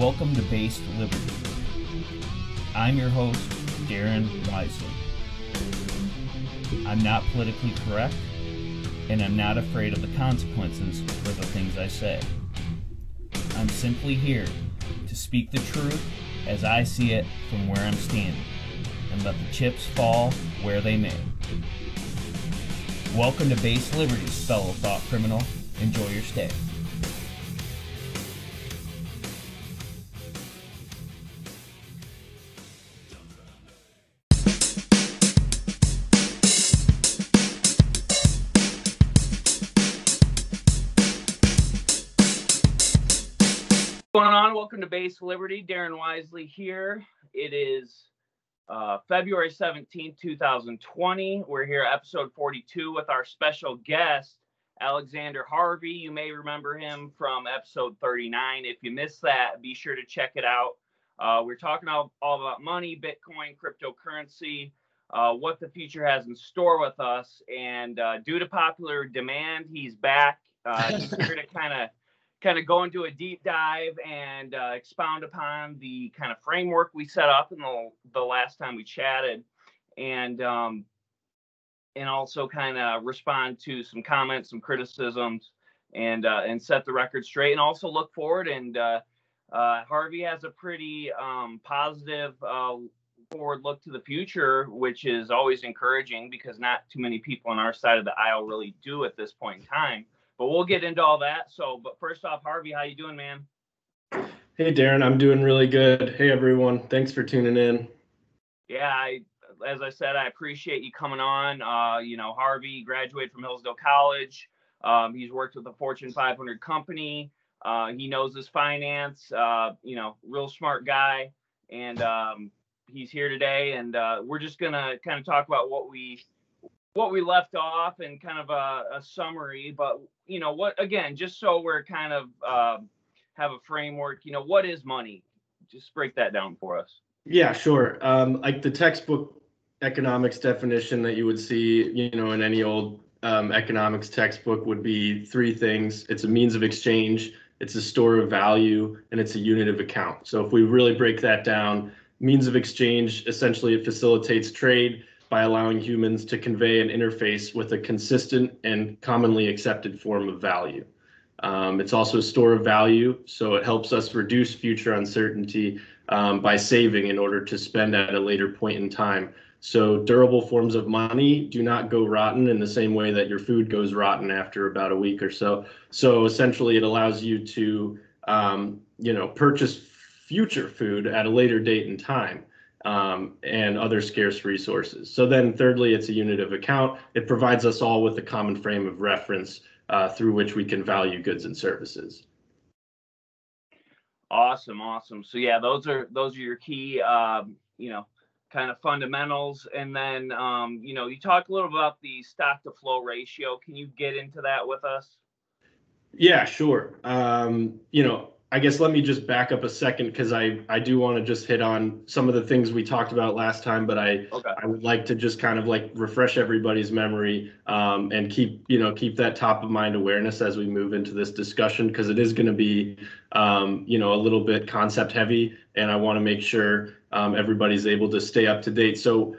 Welcome to Based Liberty. I'm your host, Darren Wisely. I'm not politically correct, and I'm not afraid of the consequences for the things I say. I'm simply here to speak the truth as I see it from where I'm standing, and let the chips fall where they may. Welcome to Based Liberties, fellow thought criminal. Enjoy your stay. Welcome to Based Liberty. Darren Wisely here. It is uh, February 17, 2020. We're here, episode 42, with our special guest, Alexander Harvey. You may remember him from episode 39. If you missed that, be sure to check it out. Uh, we're talking all, all, about money, Bitcoin, cryptocurrency, uh, what the future has in store with us. And uh, due to popular demand, he's back. Uh, he's here to kind of kind of go into a deep dive and uh, expound upon the kind of framework we set up in the, the last time we chatted. And um, and also kind of respond to some comments some criticisms and uh, and set the record straight and also look forward and uh, uh harvey has a pretty um, positive uh, forward look to the future which is always encouraging because not too many people on our side of the aisle really do at this point in time but we'll get into all that. So, but first off, Harvey, how you doing, man? Hey, Darren, I'm doing really good. Hey, everyone, thanks for tuning in. Yeah, I, as I said, I appreciate you coming on. Uh, you know, Harvey graduated from Hillsdale College. Um, he's worked with a Fortune 500 company. Uh, he knows his finance. Uh, you know, real smart guy, and um, he's here today. And uh, we're just gonna kind of talk about what we what we left off and kind of a, a, summary, but you know what? Again, just so we're kind of uh, have a framework. You know, what is money? Just break that down for us. Yeah, sure. Um, like the textbook economics definition that you would see, you know, in any old um, economics textbook would be three things. It's a means of exchange, it's a store of value, and it's a unit of account. So if we really break that down, means of exchange essentially it facilitates trade by allowing humans to convey an interface with a consistent and commonly accepted form of value. Um, it's also a store of value, so it helps us reduce future uncertainty um, by saving in order to spend at a later point in time. So durable forms of money do not go rotten in the same way that your food goes rotten after about a week or so. So essentially, it allows you to, um, you know, purchase future food at a later date and time um, and other scarce resources. So then thirdly, it's a unit of account. It provides us all with a common frame of reference uh, through which we can value goods and services. Awesome, awesome. So yeah, those are those are your key, um, you know, kind of fundamentals. And then, um, you know, you talk a little about the stock to flow ratio. Can you get into that with us? Yeah, sure. Um, you know, I guess let me just back up a second because I, I do want to just hit on some of the things we talked about last time, but I okay. I would like to just kind of like refresh everybody's memory um, and keep you know keep that top of mind awareness as we move into this discussion because it is going to be um, you know a little bit concept heavy and I want to make sure um, everybody's able to stay up to date. So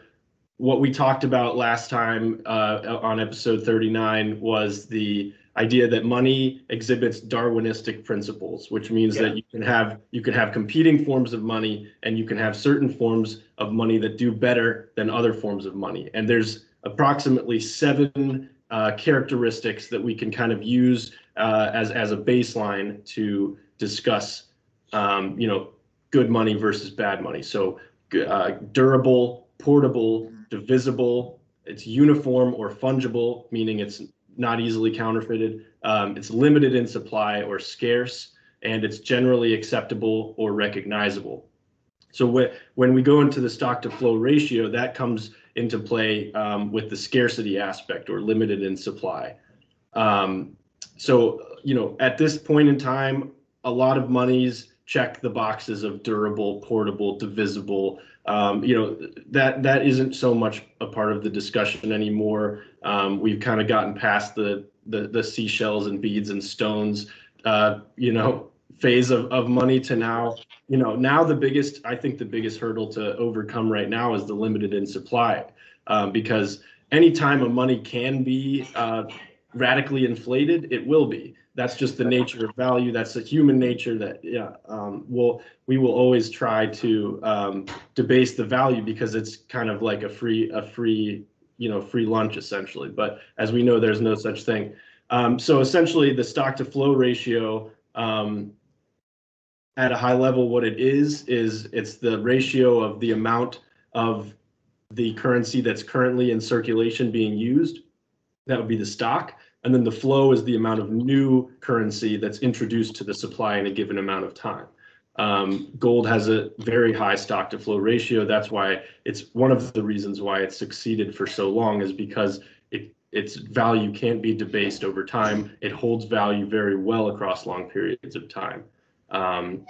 what we talked about last time uh, on episode 39 was the idea that money exhibits Darwinistic principles, which means yeah. that you can have you can have competing forms of money and you can have certain forms of money that do better than other forms of money. And there's approximately seven uh, characteristics that we can kind of use uh, as as a baseline to discuss, um, you know, good money versus bad money. So uh, durable, portable, divisible. It's uniform or fungible, meaning it's not easily counterfeited. Um, it's limited in supply or scarce, and it's generally acceptable or recognizable. So wh- when we go into the stock to flow ratio, that comes into play um, with the scarcity aspect or limited in supply. Um, so, you know, at this point in time, a lot of monies check the boxes of durable, portable, divisible. Um, you know that that isn't so much a part of the discussion anymore. Um, we've kind of gotten past the, the the seashells and beads and stones, uh, you know, phase of, of money to now, you know, now the biggest, I think the biggest hurdle to overcome right now is the limited in supply. Um, because anytime a money can be uh, radically inflated, it will be. That's just the nature of value. That's the human nature that, yeah, um, we'll, we will always try to um, debase the value because it's kind of like a free, a free, you know, free lunch essentially. But as we know, there's no such thing. Um, so essentially the stock to flow ratio um, at a high level, what it is, is it's the ratio of the amount of the currency that's currently in circulation being used. That would be the stock. And then the flow is the amount of new currency that's introduced to the supply in a given amount of time. Um, gold has a very high stock to flow ratio. That's why it's one of the reasons why it's succeeded for so long is because it its value can't be debased over time. It holds value very well across long periods of time. Um,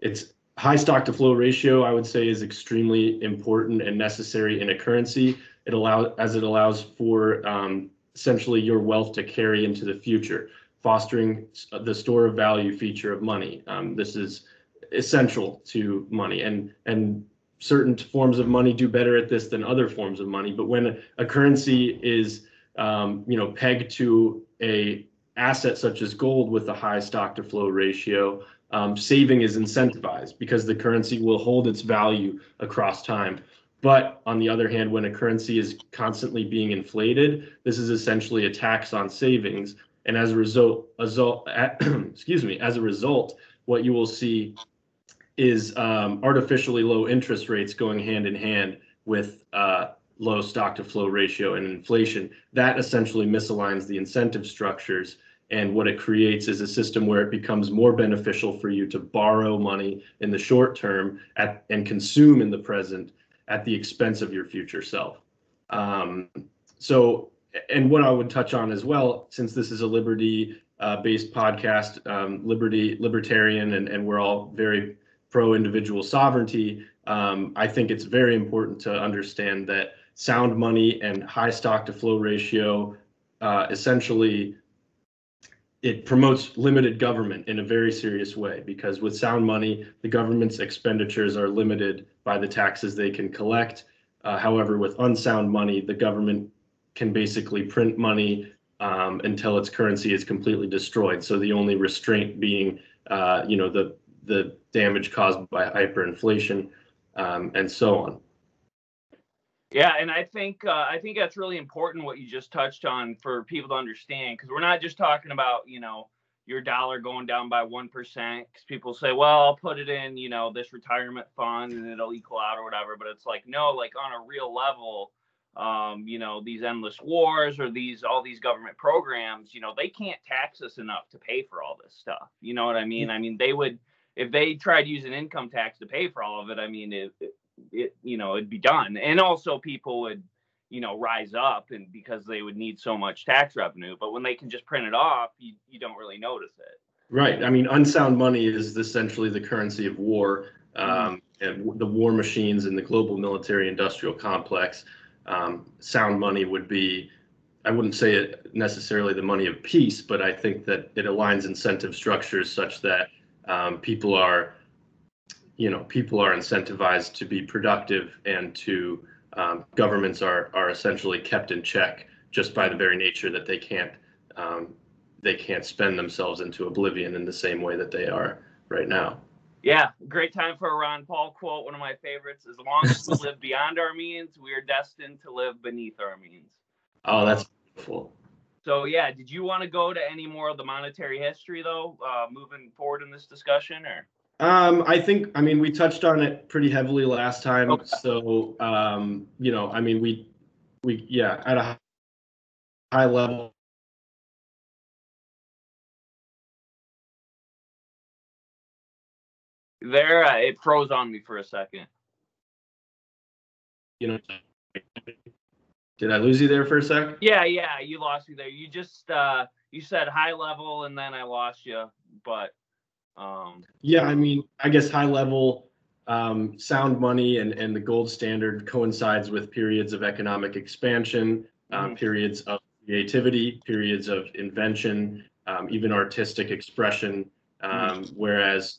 its high stock to flow ratio, I would say, is extremely important and necessary in a currency. It allows as it allows for um, essentially your wealth to carry into the future, fostering the store of value feature of money. Um, this is essential to money, and and certain forms of money do better at this than other forms of money. But when a, currency is um, you know pegged to a asset such as gold with a high stock to flow ratio, um, saving is incentivized because the currency will hold its value across time. But on the other hand, when a currency is constantly being inflated, this is essentially a tax on savings. And as a result, result excuse me, as a result, what you will see is um, artificially low interest rates going hand in hand with uh, low stock to flow ratio and inflation. That essentially misaligns the incentive structures and what it creates is a system where it becomes more beneficial for you to borrow money in the short term at, and consume in the present at the expense of your future self. Um, so, and what I would touch on as well, since this is a liberty uh, based podcast, um, liberty, libertarian, and, and we're all very pro individual sovereignty, um, I think it's very important to understand that sound money and high stock to flow ratio uh, essentially it promotes limited government in a very serious way because with sound money, the government's expenditures are limited by the taxes they can collect. Uh, however, with unsound money, the government can basically print money um, until its currency is completely destroyed. So the only restraint being, uh, you know, the the damage caused by hyperinflation um, and so on. Yeah, and I think uh, I think that's really important what you just touched on for people to understand because we're not just talking about you know your dollar going down by one percent because people say, well, I'll put it in you know this retirement fund and it'll equal out or whatever. But it's like no, like on a real level, um, you know these endless wars or these all these government programs, you know they can't tax us enough to pay for all this stuff. You know what I mean? I mean they would if they tried using income tax to pay for all of it. I mean it, it it you know it'd be done. And also people would you know rise up and because they would need so much tax revenue but when they can just print it off you, you don't really notice it. Right. I mean unsound money is essentially the currency of war um, and the war machines in the global military industrial complex. Um, sound money would be i wouldn't say it necessarily the money of peace but i think that it aligns incentive structures such that um, people are you know people are incentivized to be productive and to um, governments are are essentially kept in check just by the very nature that they can't um, they can't spend themselves into oblivion in the same way that they are right now. Yeah, great time for a Ron Paul quote, one of my favorites. As long as we live beyond our means, we are destined to live beneath our means. Oh, that's beautiful. So yeah, did you want to go to any more of the monetary history though, uh, moving forward in this discussion, or? Um, I think, I mean, we touched on it pretty heavily last time. Okay. So, um, you know, I mean, we, we, yeah, at a high level. There, uh, it froze on me for a second. You know, did I lose you there for a sec? Yeah, yeah, you lost me there. You just, uh, you said high level and then I lost you, but um, yeah, I mean, I guess high level um, sound money and, and the gold standard coincides with periods of economic expansion, uh, mm-hmm. periods of creativity, periods of invention, um, even artistic expression. Um, whereas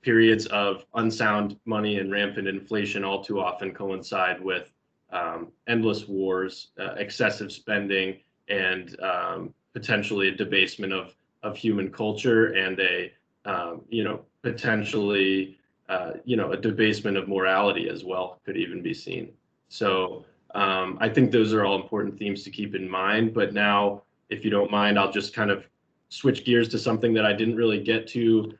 periods of unsound money and rampant inflation all too often coincide with um, endless wars, uh, excessive spending, and um, potentially a debasement of of human culture and a um, you know potentially uh, you know a debasement of morality as well could even be seen. So um, I think those are all important themes to keep in mind. But now, if you don't mind, I'll just kind of switch gears to something that I didn't really get to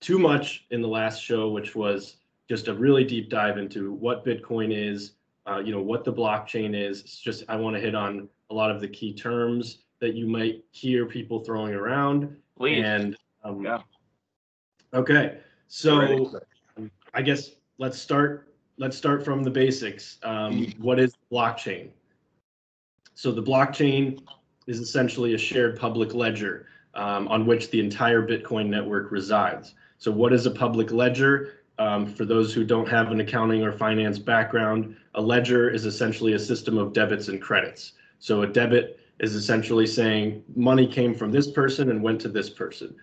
too much in the last show, which was just a really deep dive into what Bitcoin is, uh, you know, what the blockchain is. It's just I want to hit on a lot of the key terms that you might hear people throwing around. Please. And um, yeah. Okay, so I guess let's start. Let's start from the basics. Um, what is blockchain? So the blockchain is essentially a shared public ledger um, on which the entire Bitcoin network resides. So what is a public ledger? Um, for those who don't have an accounting or finance background, a ledger is essentially a system of debits and credits. So a debit is essentially saying money came from this person and went to this person.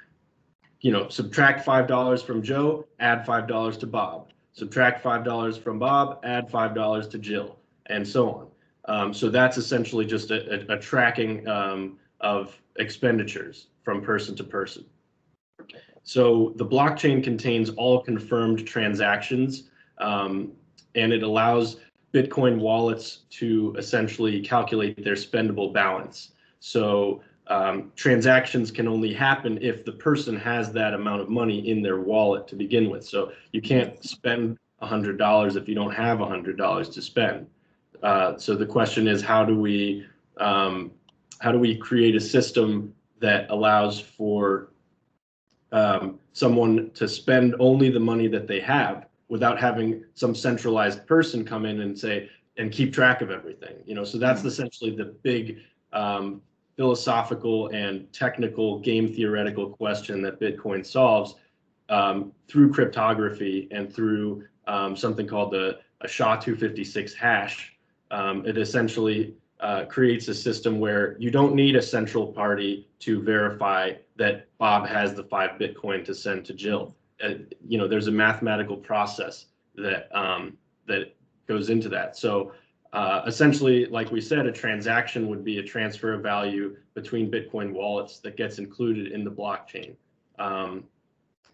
You know, subtract $5 from Joe, add $5 to Bob. Subtract $5 from Bob, add $5 to Jill, and so on. Um, so that's essentially just a, a, a tracking um, of expenditures from person to person. So the blockchain contains all confirmed transactions, um, and it allows Bitcoin wallets to essentially calculate their spendable balance. So um, transactions can only happen if the person has that amount of money in their wallet to begin with. So you can't spend $100 if you don't have $100 to spend. Uh, so the question is, how do we um, how do we create a system that allows for um, someone to spend only the money that they have without having some centralized person come in and say and keep track of everything you know so that's mm-hmm. essentially the big um, philosophical and technical game theoretical question that bitcoin solves um, through cryptography and through um, something called the a sha-256 hash um, it essentially uh, creates a system where you don't need a central party to verify that Bob has the five Bitcoin to send to Jill. Uh, you know, there's a mathematical process that um, that goes into that. So uh, essentially, like we said, a transaction would be a transfer of value between Bitcoin wallets that gets included in the blockchain. Um,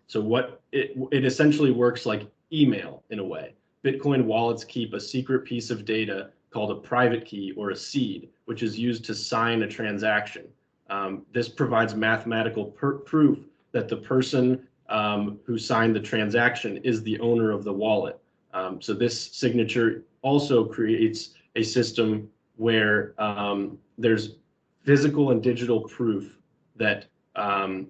so what it it essentially works like email in a way. Bitcoin wallets keep a secret piece of data called a private key or a seed, which is used to sign a transaction. Um, this provides mathematical proof that the person um, who signed the transaction is the owner of the wallet. Um, so this signature also creates a system where um, there's physical and digital proof that um,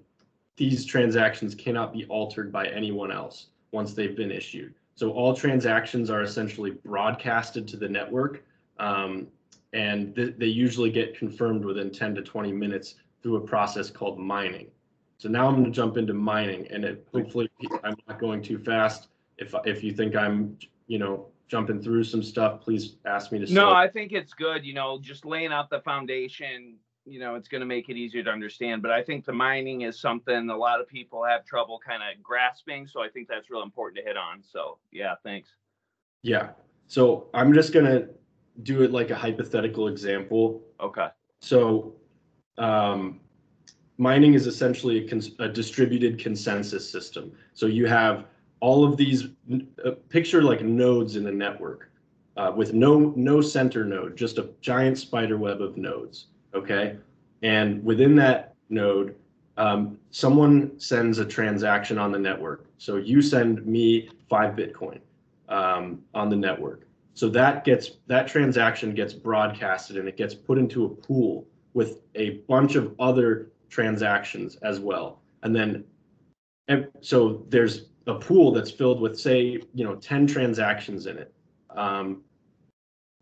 these transactions cannot be altered by anyone else once they've been issued. So all transactions are essentially broadcasted to the network um, and th- they usually get confirmed within 10 to 20 minutes through a process called mining. So now I'm going to jump into mining, and it, hopefully I'm not going too fast. If if you think I'm, you know, jumping through some stuff, please ask me to. No, I think it's good. You know, just laying out the foundation. You know, it's going to make it easier to understand. But I think the mining is something a lot of people have trouble kind of grasping. So I think that's real important to hit on. So yeah, thanks. Yeah. So I'm just gonna do it like a hypothetical example. Okay. So, um, mining is essentially a, cons- a, distributed consensus system. So you have all of these uh, picture like nodes in a network uh, with no no center node, just a giant spider web of nodes. Okay, and within that node, um, someone sends a transaction on the network. So you send me five Bitcoin um, on the network. So that gets that transaction gets broadcasted and it gets put into a pool with a bunch of other transactions as well. And then and so there's a pool that's filled with say, you know, 10 transactions in it. Um,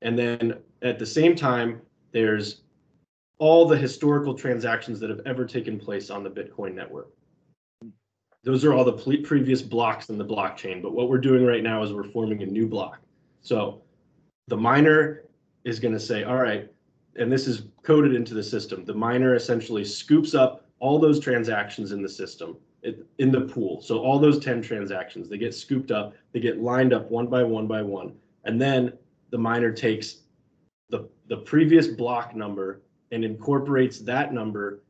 and then at the same time, there's all the historical transactions that have ever taken place on the Bitcoin network. Those are all the previous blocks in the blockchain. But what we're doing right now is we're forming a new block. So the miner is going to say, all right, and this is coded into the system. The miner essentially scoops up all those transactions in the system in the pool. So all those 10 transactions, they get scooped up, they get lined up one by one by one. And then the miner takes the, the previous block number and incorporates that number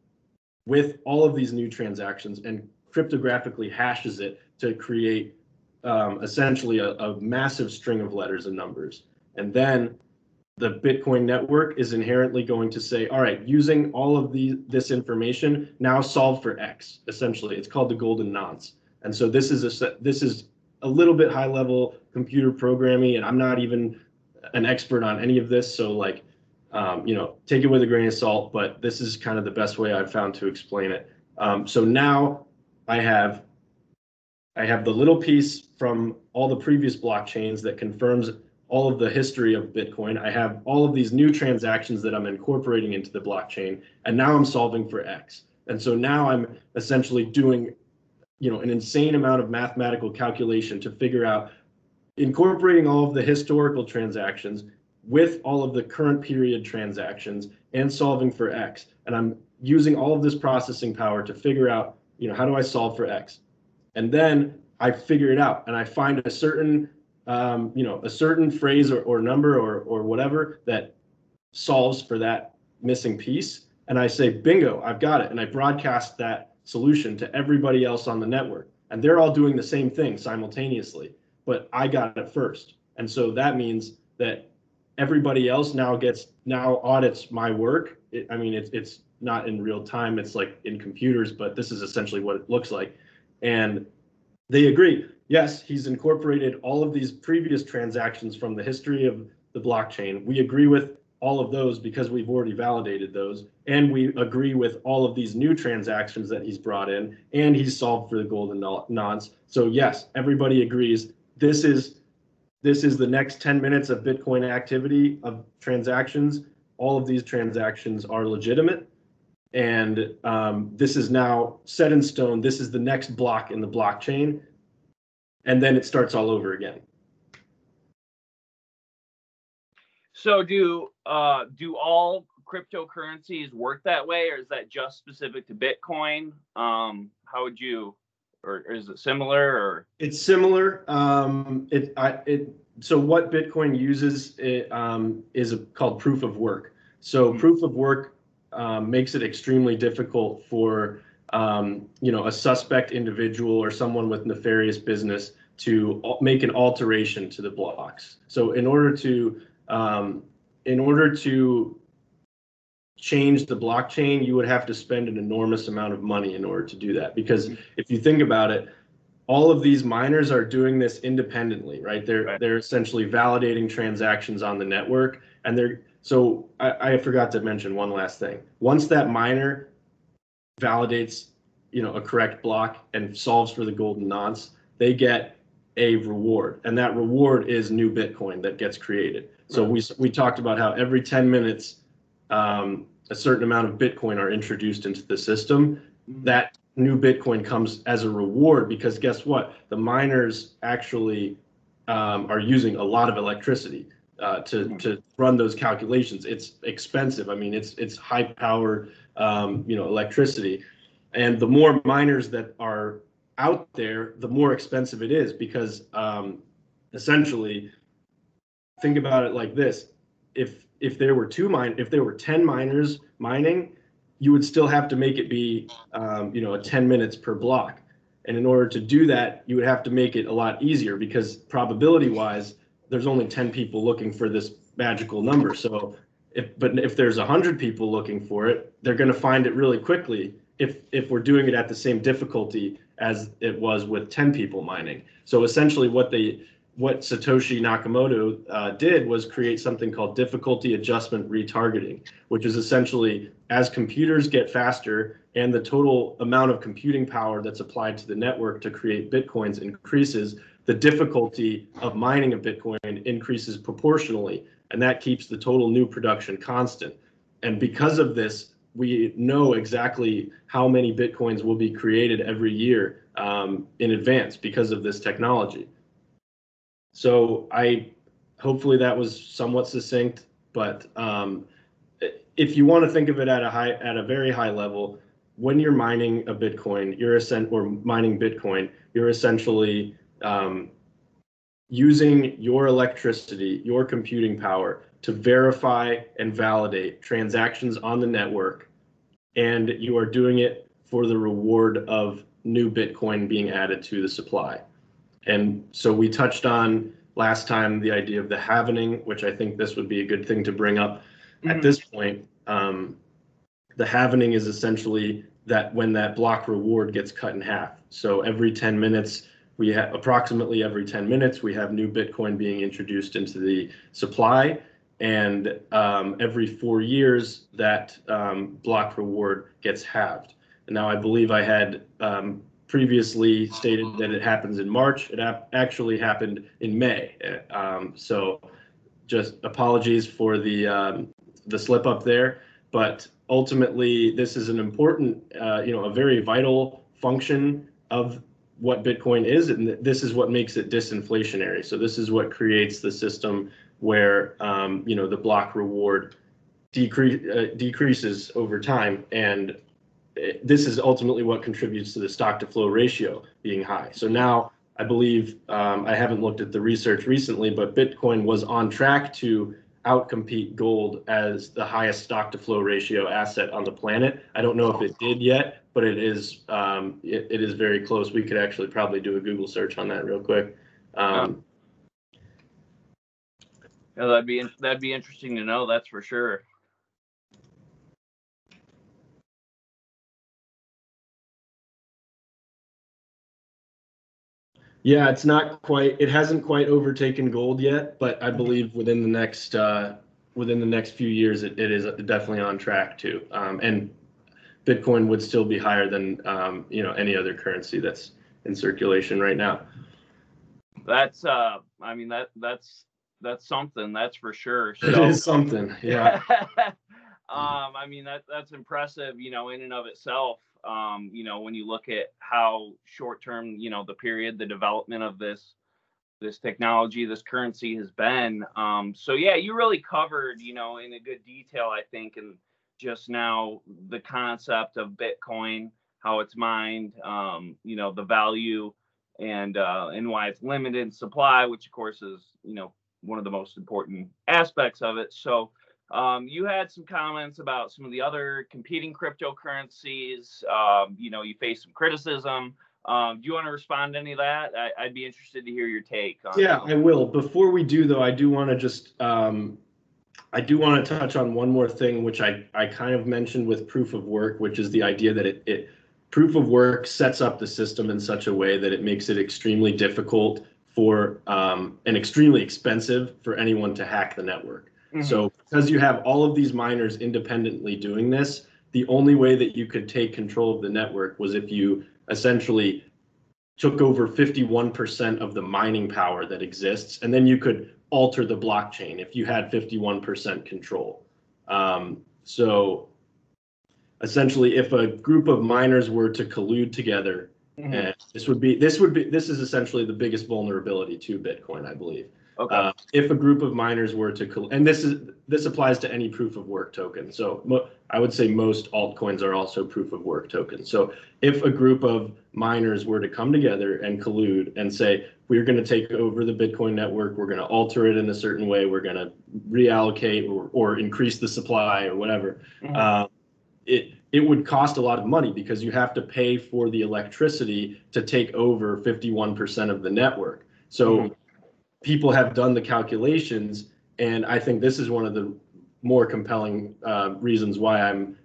with all of these new transactions and cryptographically hashes it to create um, essentially a, a massive string of letters and numbers. And then the Bitcoin network is inherently going to say, all right, using all of the, this information, now solve for X, essentially. It's called the golden nonce. And so this is a this is a little bit high level computer programming, and I'm not even an expert on any of this. So like, um, you know, take it with a grain of salt, but this is kind of the best way I've found to explain it. Um, so now I have I have the little piece from all the previous blockchains that confirms all of the history of Bitcoin. I have all of these new transactions that I'm incorporating into the blockchain, and now I'm solving for X. And so now I'm essentially doing, you know, an insane amount of mathematical calculation to figure out incorporating all of the historical transactions with all of the current period transactions and solving for X. And I'm using all of this processing power to figure out, you know, how do I solve for X? And then I figure it out and I find a certain um, you know, a certain phrase or, or number or, or whatever that solves for that missing piece. And I say, bingo, I've got it. And I broadcast that solution to everybody else on the network. And they're all doing the same thing simultaneously, but I got it first. And so that means that everybody else now gets now audits my work. It, I mean, it's it's not in real time. It's like in computers, but this is essentially what it looks like. And they agree yes, he's incorporated all of these previous transactions from the history of the blockchain. We agree with all of those because we've already validated those. And we agree with all of these new transactions that he's brought in and he's solved for the golden nonce. So yes, everybody agrees this is this is the next 10 minutes of Bitcoin activity of transactions. All of these transactions are legitimate. And um, this is now set in stone. This is the next block in the blockchain and then it starts all over again. So do uh, do all cryptocurrencies work that way, or is that just specific to Bitcoin? Um, how would you, or, or is it similar? Or it's similar. Um, it I, it so what Bitcoin uses it, um, is a, called proof of work. So mm-hmm. proof of work um, makes it extremely difficult for um, you know, a suspect individual or someone with nefarious business to make an alteration to the blocks. So in order to um, in order to change the blockchain, you would have to spend an enormous amount of money in order to do that. Because if you think about it, all of these miners are doing this independently, right? They're right. they're essentially validating transactions on the network, and they're so I, I forgot to mention one last thing. Once that miner validates you know a correct block and solves for the golden nonce they get a reward. And that reward is new bitcoin that gets created. So we we talked about how every 10 minutes um, a certain amount of bitcoin are introduced into the system. Mm-hmm. that new bitcoin comes as a reward because guess what? The miners actually um, are using a lot of electricity uh, to mm-hmm. to run those calculations it's expensive i mean it's it's high power um, you know electricity and the more miners that are out there, the more expensive it is because um, essentially, think about it like this: if if there were two mine, if there were ten miners mining, you would still have to make it be, um, you know, a ten minutes per block. And in order to do that, you would have to make it a lot easier because probability-wise, there's only ten people looking for this magical number. So if but if there's a hundred people looking for it, they're going to find it really quickly if if we're doing it at the same difficulty as it was with 10 people mining. So essentially what they what Satoshi Nakamoto uh, did was create something called difficulty adjustment retargeting, which is essentially as computers get faster and the total amount of computing power that's applied to the network to create bitcoins increases, the difficulty of mining a bitcoin increases proportionally, and that keeps the total new production constant. And because of this, we know exactly how many bitcoins will be created every year um, in advance because of this technology. So I hopefully that was somewhat succinct, but um, if you want to think of it at a high at a very high level, when you're mining a Bitcoin, you're ascent or mining Bitcoin, you're essentially um, using your electricity, your computing power to verify and validate transactions on the network, and you are doing it for the reward of new Bitcoin being added to the supply. And so we touched on last time the idea of the halvening, which I think this would be a good thing to bring up mm-hmm. at this point. Um, the halvening is essentially that when that block reward gets cut in half. So every 10 minutes, we have approximately every 10 minutes, we have new Bitcoin being introduced into the supply. And um, every four years, that um, block reward gets halved. And now I believe I had um, previously stated that it happens in March. It ap- actually happened in May. Um, so just apologies for the um, the slip up there, but ultimately this is an important, uh, you know, a very vital function of what Bitcoin is, and this is what makes it disinflationary. So this is what creates the system where um, you know the block reward decrease uh, decreases over time, and this is ultimately what contributes to the stock to flow ratio being high. So now I believe um, I haven't looked at the research recently, but Bitcoin was on track to outcompete gold as the highest stock to flow ratio asset on the planet. I don't know if it did yet, but it is um, it, it is very close. We could actually probably do a Google search on that real quick. Um, yeah, that'd be that'd be interesting to know. That's for sure. Yeah, it's not quite. It hasn't quite overtaken gold yet, but I believe within the next uh, within the next few years, it, it is definitely on track to. Um, and Bitcoin would still be higher than um, you know any other currency that's in circulation right now. That's uh, I mean that that's that's something that's for sure. So, it is something, yeah. um, I mean that that's impressive, you know, in and of itself um, you know, when you look at how short term, you know, the period, the development of this this technology, this currency has been. Um, so yeah, you really covered, you know, in a good detail, I think, and just now the concept of Bitcoin, how it's mined, um, you know, the value and uh, and why it's limited supply, which of course is, you know, one of the most important aspects of it. So um, you had some comments about some of the other competing cryptocurrencies. Um, you know, you faced some criticism. Um, do you want to respond to any of that? I, would be interested to hear your take. yeah, I will. Before we do, though, I do want to just um, I do want to touch on one more thing, which I I kind of mentioned with proof of work, which is the idea that it, it proof of work sets up the system in such a way that it makes it extremely difficult for um, and extremely expensive for anyone to hack the network. Mm-hmm. So because you have all of these miners independently doing this, the only way that you could take control of the network was if you essentially took over 51% of the mining power that exists, and then you could alter the blockchain if you had 51% control. Um, so essentially, if a group of miners were to collude together, mm-hmm. and this would be this would be this is essentially the biggest vulnerability to Bitcoin, I believe. Okay. Uh, if a group of miners were to, and this is this applies to any proof of work token. So mo- I would say most altcoins are also proof of work tokens. So if a group of miners were to come together and collude and say we're going to take over the Bitcoin network, we're going to alter it in a certain way, we're going to reallocate or, or increase the supply or whatever, mm-hmm. uh, it it would cost a lot of money because you have to pay for the electricity to take over 51% of the network. So mm-hmm people have done the calculations, and I think this is one of the more compelling uh, reasons why I'm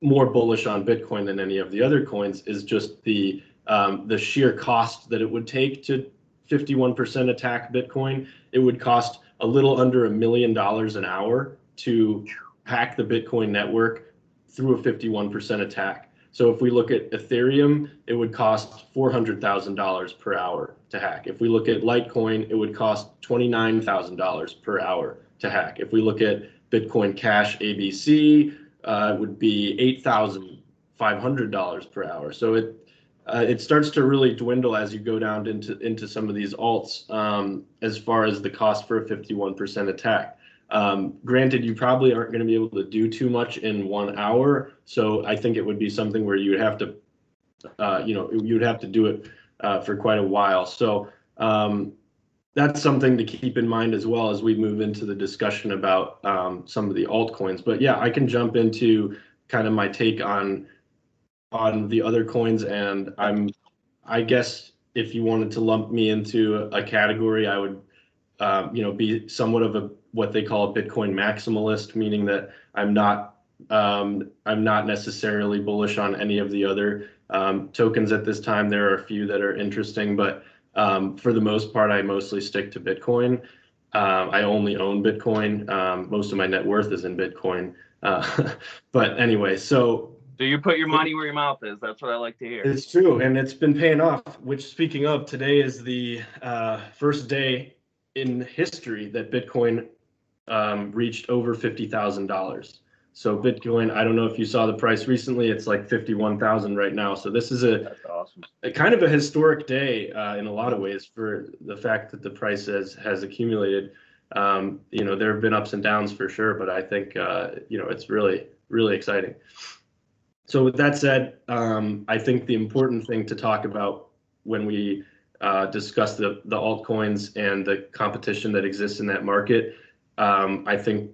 more bullish on Bitcoin than any of the other coins is just the um, the sheer cost that it would take to 51% attack Bitcoin. It would cost a little under a million dollars an hour to hack the Bitcoin network through a 51% attack. So if we look at Ethereum, it would cost $400,000 per hour to hack. If we look at Litecoin, it would cost $29,000 per hour to hack. If we look at Bitcoin Cash ABC, uh, it would be $8,500 per hour. So it uh, it starts to really dwindle as you go down into into some of these alts um, as far as the cost for a 51% attack. Um, granted, you probably aren't going to be able to do too much in one hour. So I think it would be something where you would have to, uh, you know, you'd have to do it uh, for quite a while. So um, that's something to keep in mind as well as we move into the discussion about um, some of the altcoins. But yeah, I can jump into kind of my take on on the other coins, and I'm, I guess if you wanted to lump me into a category, I would, um, you know, be somewhat of a what they call a Bitcoin maximalist, meaning that I'm not um, I'm not necessarily bullish on any of the other um, tokens at this time. There are a few that are interesting, but um, for the most part, I mostly stick to Bitcoin. Uh, I only own Bitcoin. Um, most of my net worth is in Bitcoin. Uh, but anyway, so. So you put your money where your mouth is. That's what I like to hear. It's true, and it's been paying off. Which, speaking of, today is the uh, first day in history that Bitcoin um, reached over fifty thousand dollars. So Bitcoin, I don't know if you saw the price recently. It's like fifty-one thousand right now. So this is a, awesome. a kind of a historic day uh, in a lot of ways for the fact that the price has has accumulated. Um, you know, there have been ups and downs for sure, but I think uh, you know it's really really exciting. So with that said, um, I think the important thing to talk about when we uh, discuss the the altcoins and the competition that exists in that market, um, I think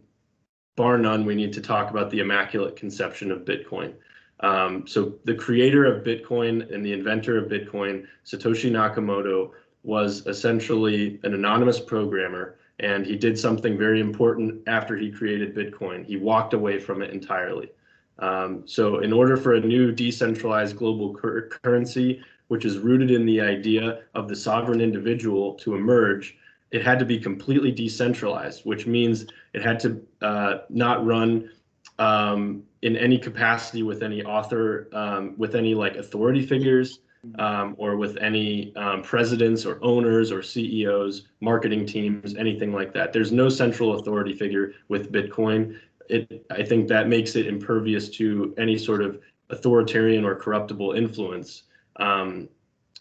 bar none, we need to talk about the immaculate conception of Bitcoin. Um, so the creator of Bitcoin and the inventor of Bitcoin, Satoshi Nakamoto, was essentially an anonymous programmer, and he did something very important after he created Bitcoin. He walked away from it entirely. Um, so in order for a new decentralized global cur currency, which is rooted in the idea of the sovereign individual to emerge, it had to be completely decentralized, which means it had to uh, not run um, in any capacity with any author, um, with any like authority figures, um, or with any um, presidents or owners or CEOs, marketing teams, anything like that. There's no central authority figure with Bitcoin. It, I think that makes it impervious to any sort of authoritarian or corruptible influence. Um,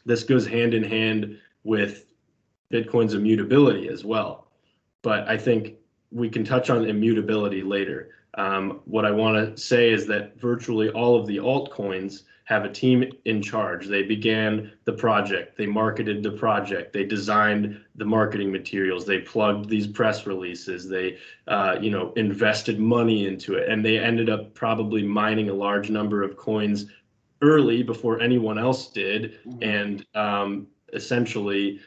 this goes hand in hand with Bitcoin's immutability as well. But I think we can touch on immutability later. Um, what I want to say is that virtually all of the altcoins have a team in charge. They began the project, they marketed the project, they designed the marketing materials, they plugged these press releases, they, uh, you know, invested money into it, and they ended up probably mining a large number of coins early before anyone else did, mm-hmm. and um, essentially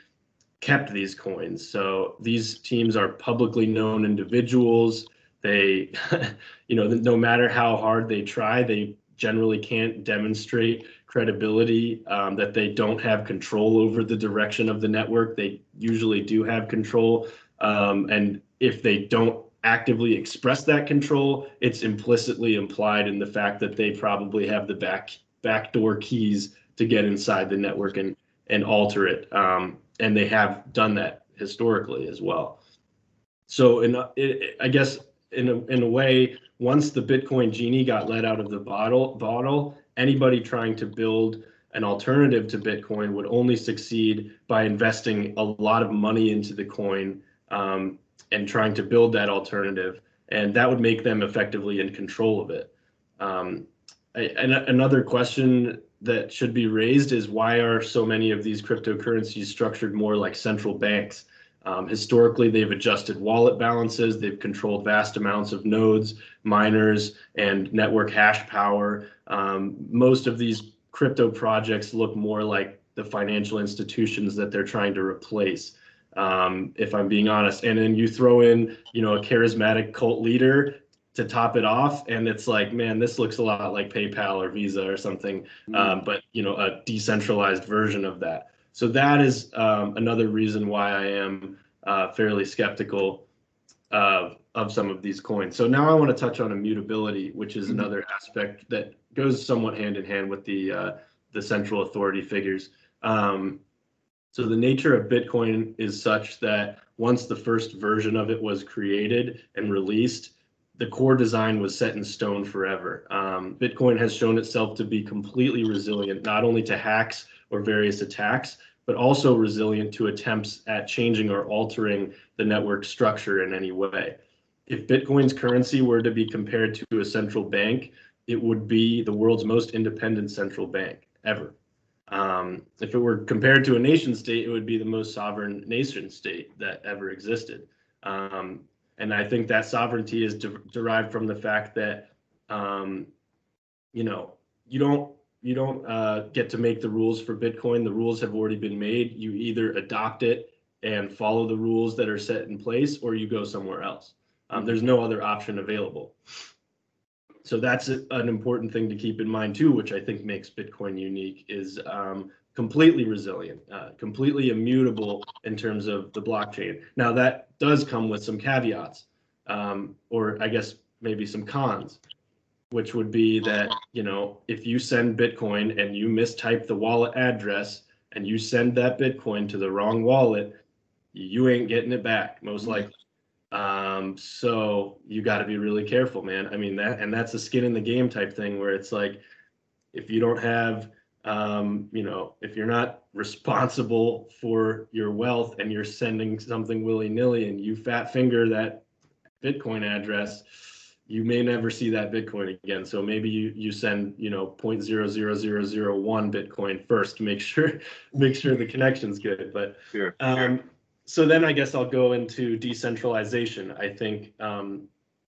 kept these coins. So these teams are publicly known individuals. They, you know, no matter how hard they try, they generally can't demonstrate credibility um, that they don't have control over the direction of the network. They usually do have control. Um, and if they don't actively express that control, it's implicitly implied in the fact that they probably have the back backdoor keys to get inside the network and and alter it. Um, and they have done that historically as well. So, in it, I guess in a, in a way, once the Bitcoin genie got let out of the bottle, bottle, anybody trying to build an alternative to Bitcoin would only succeed by investing a lot of money into the coin um, and trying to build that alternative, and that would make them effectively in control of it. Um, I, and another question that should be raised is why are so many of these cryptocurrencies structured more like central banks? Um, historically, they've adjusted wallet balances, they've controlled vast amounts of nodes, miners, and network hash power. Um, most of these crypto projects look more like the financial institutions that they're trying to replace. Um, if I'm being honest, and then you throw in, you know, a charismatic cult leader to top it off and it's like man this looks a lot like paypal or visa or something mm-hmm. um, but you know a decentralized version of that so that is um, another reason why i am uh, fairly skeptical of, of some of these coins so now i want to touch on immutability which is mm-hmm. another aspect that goes somewhat hand in hand with the uh, the central authority figures um, so the nature of bitcoin is such that once the first version of it was created and released the core design was set in stone forever. Um, Bitcoin has shown itself to be completely resilient, not only to hacks or various attacks, but also resilient to attempts at changing or altering the network structure in any way. if Bitcoin's currency were to be compared to a central bank, it would be the world's most independent central bank ever. Um, if it were compared to a nation state, it would be the most sovereign nation state that ever existed. Um, and I think that sovereignty is de- derived from the fact that, um, you know, you don't you don't uh, get to make the rules for Bitcoin. The rules have already been made. You either adopt it and follow the rules that are set in place, or you go somewhere else. Um, there's no other option available. So that's an important thing to keep in mind too, which I think makes Bitcoin unique, is um, completely resilient, uh, completely immutable in terms of the blockchain. Now that does come with some caveats, um, or I guess maybe some cons, which would be that you know if you send Bitcoin and you mistype the wallet address and you send that Bitcoin to the wrong wallet, you ain't getting it back most mm-hmm. likely. Um, so you got to be really careful, man. I mean that, and that's a skin in the game type thing where it's like, if you don't have, um, you know, if you're not responsible for your wealth and you're sending something willy nilly and you fat finger that Bitcoin address, you may never see that Bitcoin again. So maybe you you send you know point zero zero zero zero one Bitcoin first to make sure make sure the connection's good. But sure, um, sure so then I guess I'll go into decentralization. I think um,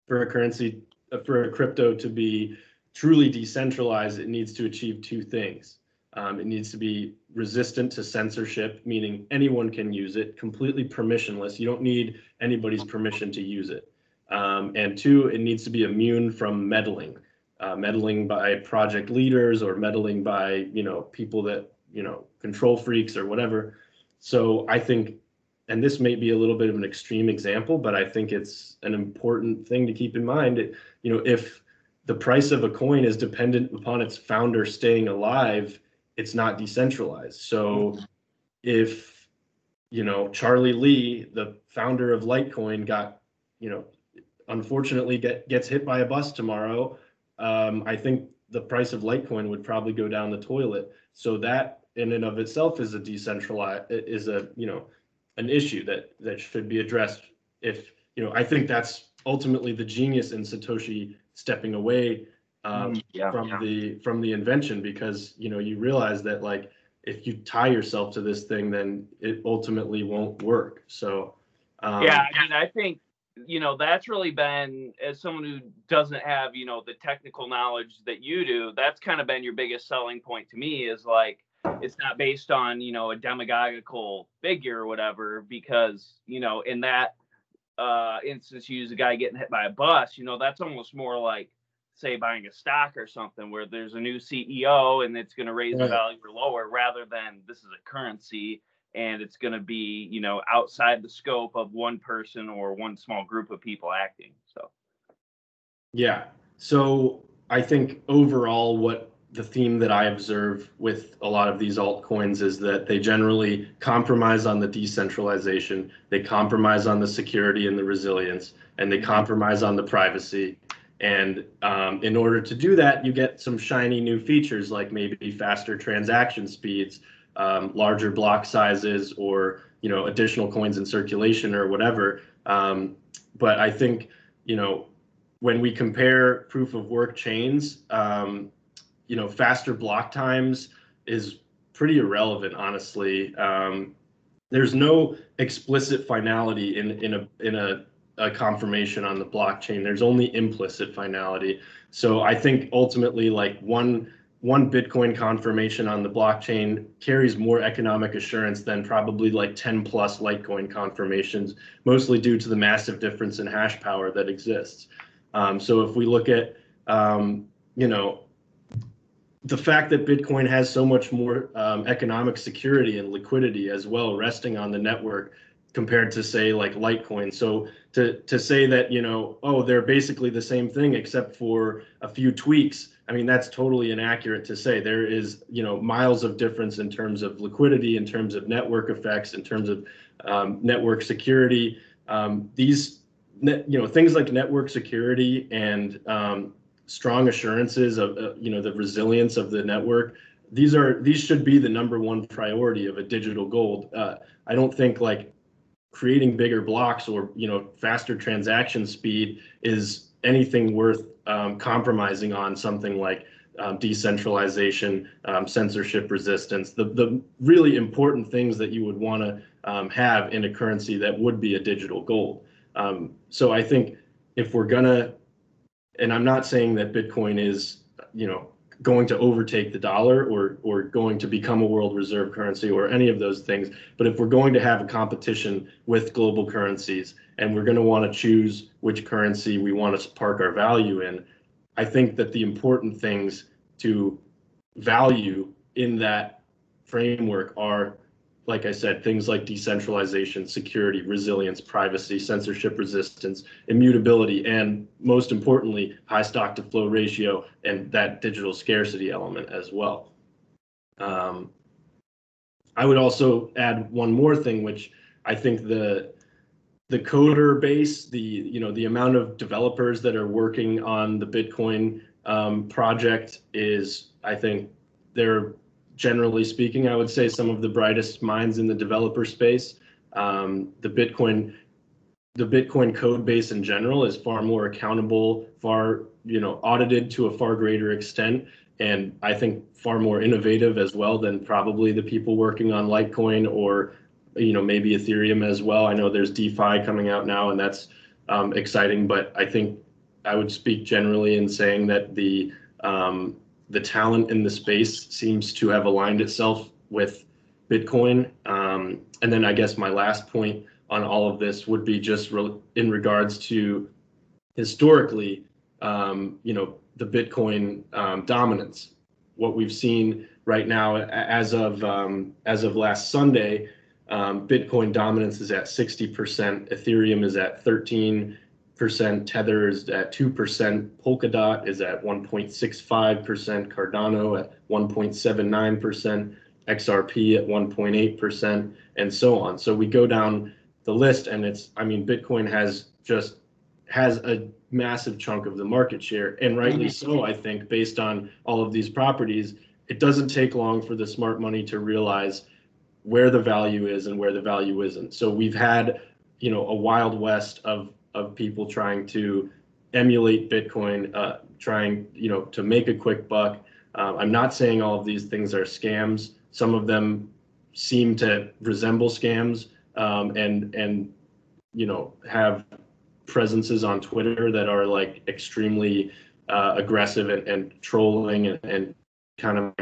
for a currency, for a crypto to be truly decentralized, it needs to achieve two things. Um, it needs to be resistant to censorship, meaning anyone can use it, completely permissionless. You don't need anybody's permission to use it. Um, and two, it needs to be immune from meddling, uh, meddling by project leaders or meddling by you know people that you know control freaks or whatever. So I think and this may be a little bit of an extreme example, but I think it's an important thing to keep in mind. It, you know, if the price of a coin is dependent upon its founder staying alive, it's not decentralized. So if, you know, Charlie Lee, the founder of Litecoin, got, you know, unfortunately get, gets hit by a bus tomorrow, um, I think the price of Litecoin would probably go down the toilet. So that in and of itself is a decentralized, is a, you know, an issue that that should be addressed if you know i think that's ultimately the genius in satoshi stepping away um, mm, yeah, from yeah. the from the invention because you know you realize that like if you tie yourself to this thing then it ultimately won't work so um, yeah i mean i think you know that's really been as someone who doesn't have you know the technical knowledge that you do that's kind of been your biggest selling point to me is like it's not based on you know a demagogical figure or whatever because you know in that uh instance you use a guy getting hit by a bus you know that's almost more like say buying a stock or something where there's a new ceo and it's going to raise right. the value or lower rather than this is a currency and it's going to be you know outside the scope of one person or one small group of people acting so yeah so i think overall what the theme that I observe with a lot of these altcoins is that they generally compromise on the decentralization, they compromise on the security and the resilience, and they compromise on the privacy. And um, in order to do that, you get some shiny new features like maybe faster transaction speeds, um, larger block sizes, or you know additional coins in circulation or whatever. Um, but I think you know when we compare proof of work chains, um, you know, faster block times is pretty irrelevant, honestly. Um, there's no explicit finality in in a in a, a confirmation on the blockchain. There's only implicit finality. So I think ultimately, like one one Bitcoin confirmation on the blockchain carries more economic assurance than probably like 10 plus Litecoin confirmations, mostly due to the massive difference in hash power that exists. Um, so if we look at, um, you know, the fact that Bitcoin has so much more um, economic security and liquidity as well, resting on the network compared to say like Litecoin. So to to say that you know oh they're basically the same thing except for a few tweaks. I mean that's totally inaccurate to say. There is you know miles of difference in terms of liquidity, in terms of network effects, in terms of um, network security. Um, these you know things like network security and um, strong assurances of uh, you know the resilience of the network these are these should be the number one priority of a digital gold uh, i don't think like creating bigger blocks or you know faster transaction speed is anything worth um, compromising on something like um, decentralization, um, censorship resistance, the, the really important things that you would want to um, have in a currency that would be a digital gold. Um, so I think if we're gonna, and I'm not saying that Bitcoin is, you know, going to overtake the dollar or or going to become a world reserve currency or any of those things, but if we're going to have a competition with global currencies and we're going to want to choose which currency we want to park our value in, I think that the important things to value in that framework are, like I said, things like decentralization, security, resilience, privacy, censorship resistance, immutability, and most importantly, high stock to flow ratio and that digital scarcity element as well. Um, I would also add one more thing, which I think the the coder base, the you know the amount of developers that are working on the Bitcoin um, project is, I think, they're generally speaking, I would say some of the brightest minds in the developer space. Um, the Bitcoin, the Bitcoin code base in general is far more accountable, far you know audited to a far greater extent, and I think far more innovative as well than probably the people working on Litecoin or you know maybe Ethereum as well. I know there's DeFi coming out now, and that's um, exciting. But I think I would speak generally in saying that the um, the talent in the space seems to have aligned itself with Bitcoin. Um, and then I guess my last point on all of this would be just re- in regards to historically, um, you know, the Bitcoin um, dominance. What we've seen right now, as of um, as of last Sunday, um, Bitcoin dominance is at 60%, Ethereum is at 13 percent Tether is at 2%, Polkadot is at 1.65%, Cardano at 1.79%, XRP at 1.8%, and so on. So we go down the list and it's, I mean, Bitcoin has just has a massive chunk of the market share and rightly so, I think, based on all of these properties. It doesn't take long for the smart money to realize where the value is and where the value isn't. So we've had, you know, a wild west of of people trying to emulate Bitcoin, uh, trying you know to make a quick buck. Uh, I'm not saying all of these things are scams. Some of them seem to resemble scams um, and and you know have presences on Twitter that are like extremely uh, aggressive and, and trolling and, and, kind of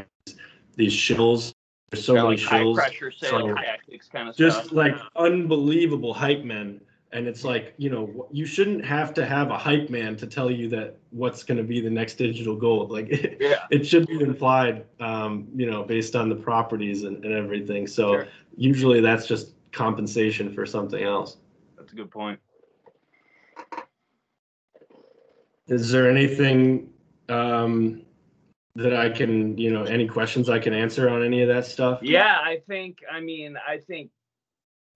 these shills. There's so yeah, many like shills. High pressure sales so tactics kind of just stuff. like unbelievable hype men and it's like you know you shouldn't have to have a hype man to tell you that what's going to be the next digital gold. Like it, yeah. it should be implied um, you know based on the properties and, and everything. So sure. usually that's just compensation for something else. That's a good point. Is there anything um, that i can you know any questions i can answer on any of that stuff? Yeah i think i mean i think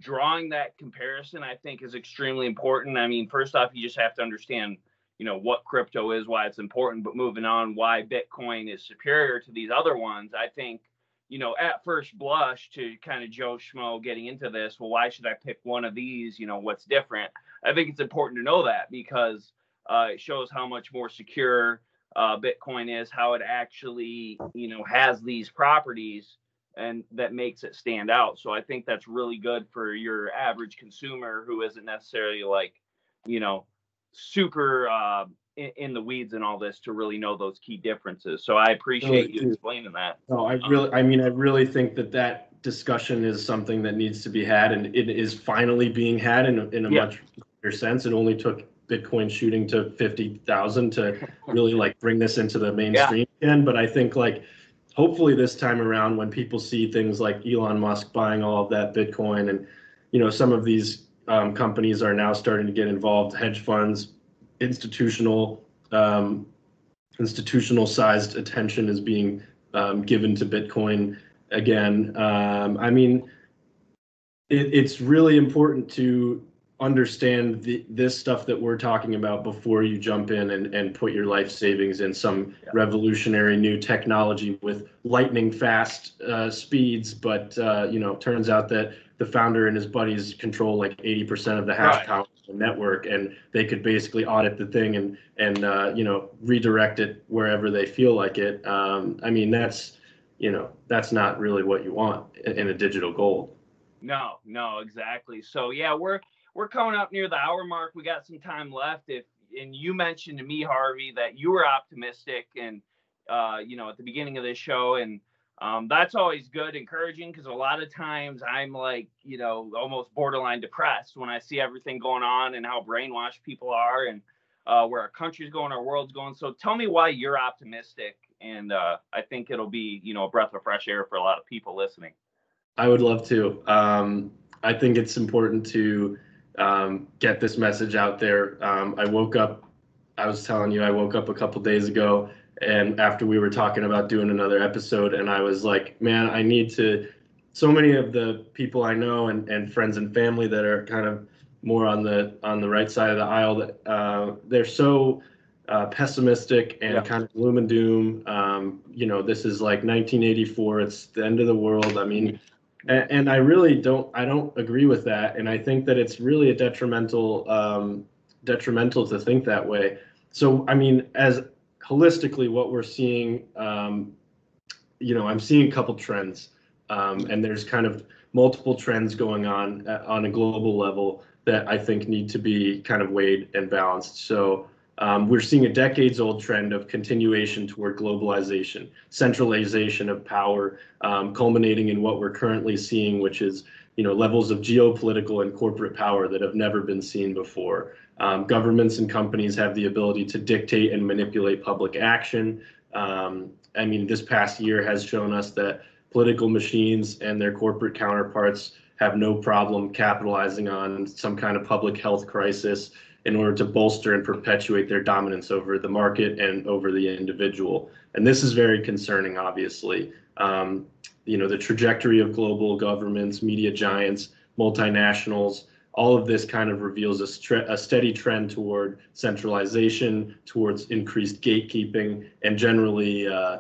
drawing that comparison, I think, is extremely important. I mean, first off, you just have to understand, you know, what crypto is, why it's important, but moving on, why Bitcoin is superior to these other ones. I think, you know, at first blush to kind of Joe Schmo getting into this, well, why should I pick one of these? You know, what's different? I think it's important to know that because uh, it shows how much more secure uh, Bitcoin is, how it actually, you know, has these properties and that makes it stand out. So I think that's really good for your average consumer who isn't necessarily like, you know, super uh, in, in, the weeds and all this to really know those key differences. So I appreciate you explaining that. No, I really, I mean, I really think that that discussion is something that needs to be had, and it is finally being had in a, in a yeah. much better sense. It only took Bitcoin shooting to fifty thousand to really like bring this into the mainstream yeah. again. But I think like hopefully this time around when people see things like Elon Musk buying all of that Bitcoin and you know some of these um, companies are now starting to get involved hedge funds institutional um, institutional sized attention is being um, given to Bitcoin again. Um, I mean it, it's really important to understand the, this stuff that we're talking about before you jump in and, and put your life savings in some yeah. revolutionary new technology with lightning fast uh, speeds. But, uh, you know, turns out that the founder and his buddies control like 80% of the hash right. power of the network and they could basically audit the thing and, and uh, you know, redirect it wherever they feel like it. Um, I mean, that's, you know, that's not really what you want in a digital gold. No, no, exactly. So yeah, we're we're coming up near the hour mark. We got some time left. If and you mentioned to me, Harvey, that you were optimistic and uh, you know, at the beginning of this show, and um, that's always good, encouraging, because a lot of times I'm like, you know, almost borderline depressed when I see everything going on and how brainwashed people are and uh, where our country's going, our world's going. So tell me why you're optimistic, and uh, I think it'll be, you know, a breath of fresh air for a lot of people listening. I would love to. Um, I think it's important to um, get this message out there. Um, I woke up, I was telling you, I woke up a couple days ago, and after we were talking about doing another episode, and I was like, man, I need to. So many of the people I know and, and friends and family that are kind of more on the on the right side of the aisle that uh, they're so uh, pessimistic and yeah. kind of gloom and doom. Um, you know, this is like 1984. It's the end of the world. I mean, and, I really don't I don't agree with that, and I think that it's really a detrimental um, detrimental to think that way. So I mean, as holistically, what we're seeing, um, you know, I'm seeing a couple trends, um, and there's kind of multiple trends going on uh, on a global level that I think need to be kind of weighed and balanced. So um, we're seeing a decades old trend of continuation toward globalization, centralization of power, um, culminating in what we're currently seeing, which is you know levels of geopolitical and corporate power that have never been seen before. Um, governments and companies have the ability to dictate and manipulate public action. Um, I mean, this past year has shown us that political machines and their corporate counterparts have no problem capitalizing on some kind of public health crisis in order to bolster and perpetuate their dominance over the market and over the individual. And this is very concerning, obviously. Um, you know, the trajectory of global governments, media giants, multinationals, all of this kind of reveals a, a, steady trend toward centralization, towards increased gatekeeping, and generally, uh,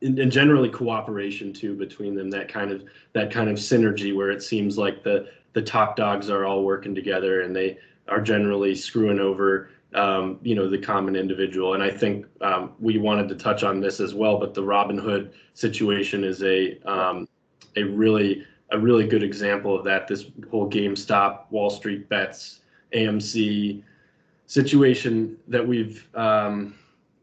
and generally cooperation too between them. That kind of that kind of synergy where it seems like the the top dogs are all working together and they are generally screwing over um, you know the common individual. And i think um, we wanted to touch on this as well but the robinhood situation is a um, a really a really good example of that. This whole gamestop wall street bets amc situation that we've um,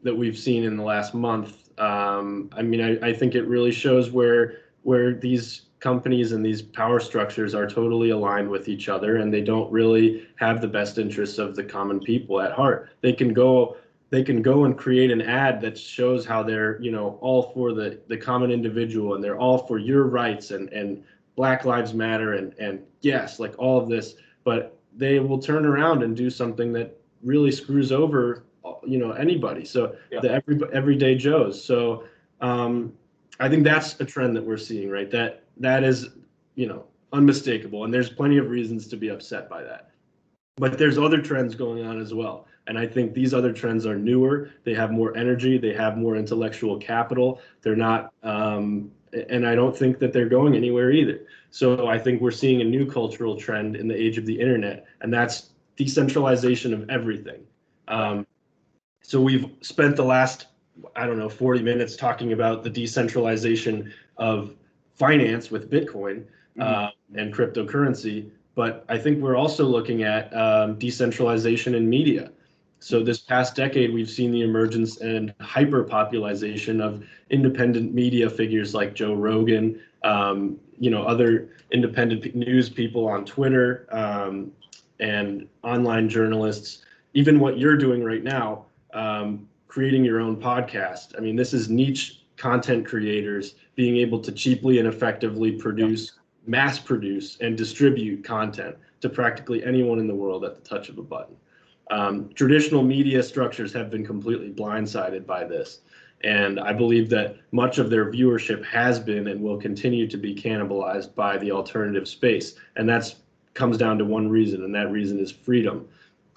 that we've seen in the last month. Um, i mean I, I think it really shows where where these companies and these power structures are totally aligned with each other and they don't really have the best interests of the common people at heart. They can go they can go and create an ad that shows how they're you know all for the the common individual and they're all for your rights and and black lives matter and and yes like all of this. But they will turn around and do something that really screws over you know anybody. So yeah. the every everyday joes. So um i think that's a trend that we're seeing right? That that is, you know, unmistakable. And there's plenty of reasons to be upset by that. But there's other trends going on as well. And I think these other trends are newer. They have more energy. They have more intellectual capital. They're not, um, and I don't think that they're going anywhere either. So I think we're seeing a new cultural trend in the age of the internet, and that's decentralization of everything. Um, so we've spent the last, I don't know, 40 minutes talking about the decentralization of finance with Bitcoin mm-hmm. uh, and cryptocurrency, but I think we're also looking at um, decentralization in media. So this past decade, we've seen the emergence and hyper-popularization of independent media figures like Joe Rogan, um, you know, other independent news people on Twitter, um, and online journalists. Even what you're doing right now, um, creating your own podcast. I mean, this is niche content creators being able to cheaply and effectively produce, mass produce, and distribute content to practically anyone in the world at the touch of a button. Um, traditional media structures have been completely blindsided by this. And I believe that much of their viewership has been and will continue to be cannibalized by the alternative space. And that's comes down to one reason, and that reason is freedom.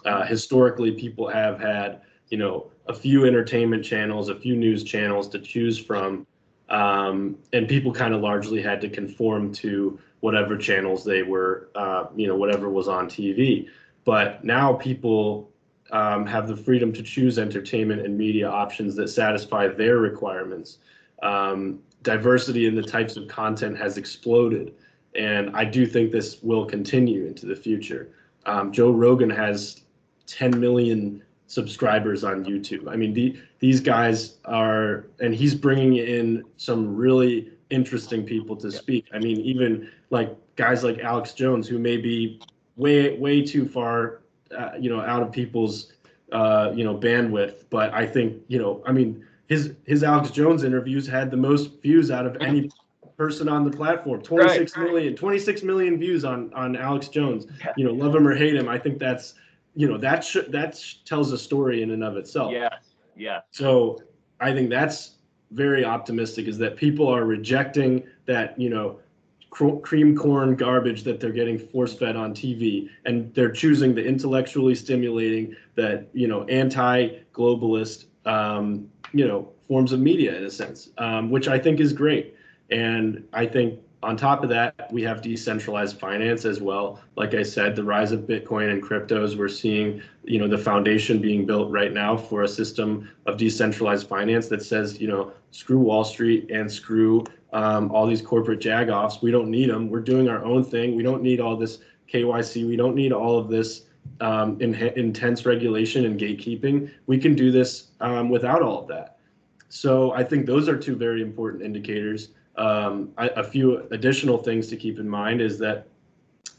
Uh, historically, people have had, you know, a few entertainment channels, a few news channels to choose from, um, and people kind of largely had to conform to whatever channels they were, uh, you know, whatever was on TV. But now people um, have the freedom to choose entertainment and media options that satisfy their requirements. Um, diversity in the types of content has exploded, and I do think this will continue into the future. Um, Joe Rogan has 10 million subscribers on YouTube. I mean, the, these guys are, and he's bringing in some really interesting people to speak. I mean, even like guys like Alex Jones, who may be way, way too far, uh, you know, out of people's, uh, you know, bandwidth. But I think, you know, I mean, his his Alex Jones interviews had the most views out of any person on the platform 26 right, million, 26 million views on on alex jones yeah. you know love him or hate him i think that's you know that should that tells a story in and of itself. Yeah yeah. So i think that's very optimistic is that people are rejecting that you know cr- cream corn garbage that they're getting force fed on tv and they're choosing the intellectually stimulating that you know anti globalist um, you know forms of media in a sense um, which i think is great. And i think on top of that, we have decentralized finance as well. Like I said, the rise of Bitcoin and cryptos, we're seeing, you know, the foundation being built right now for a system of decentralized finance that says, you know, screw Wall Street and screw um, all these corporate jagoffs. We don't need them. We're doing our own thing. We don't need all this KYC. We don't need all of this um, in, intense regulation and gatekeeping. We can do this um, without all of that. So I think those are two very important indicators. Um, I, a few additional things to keep in mind is that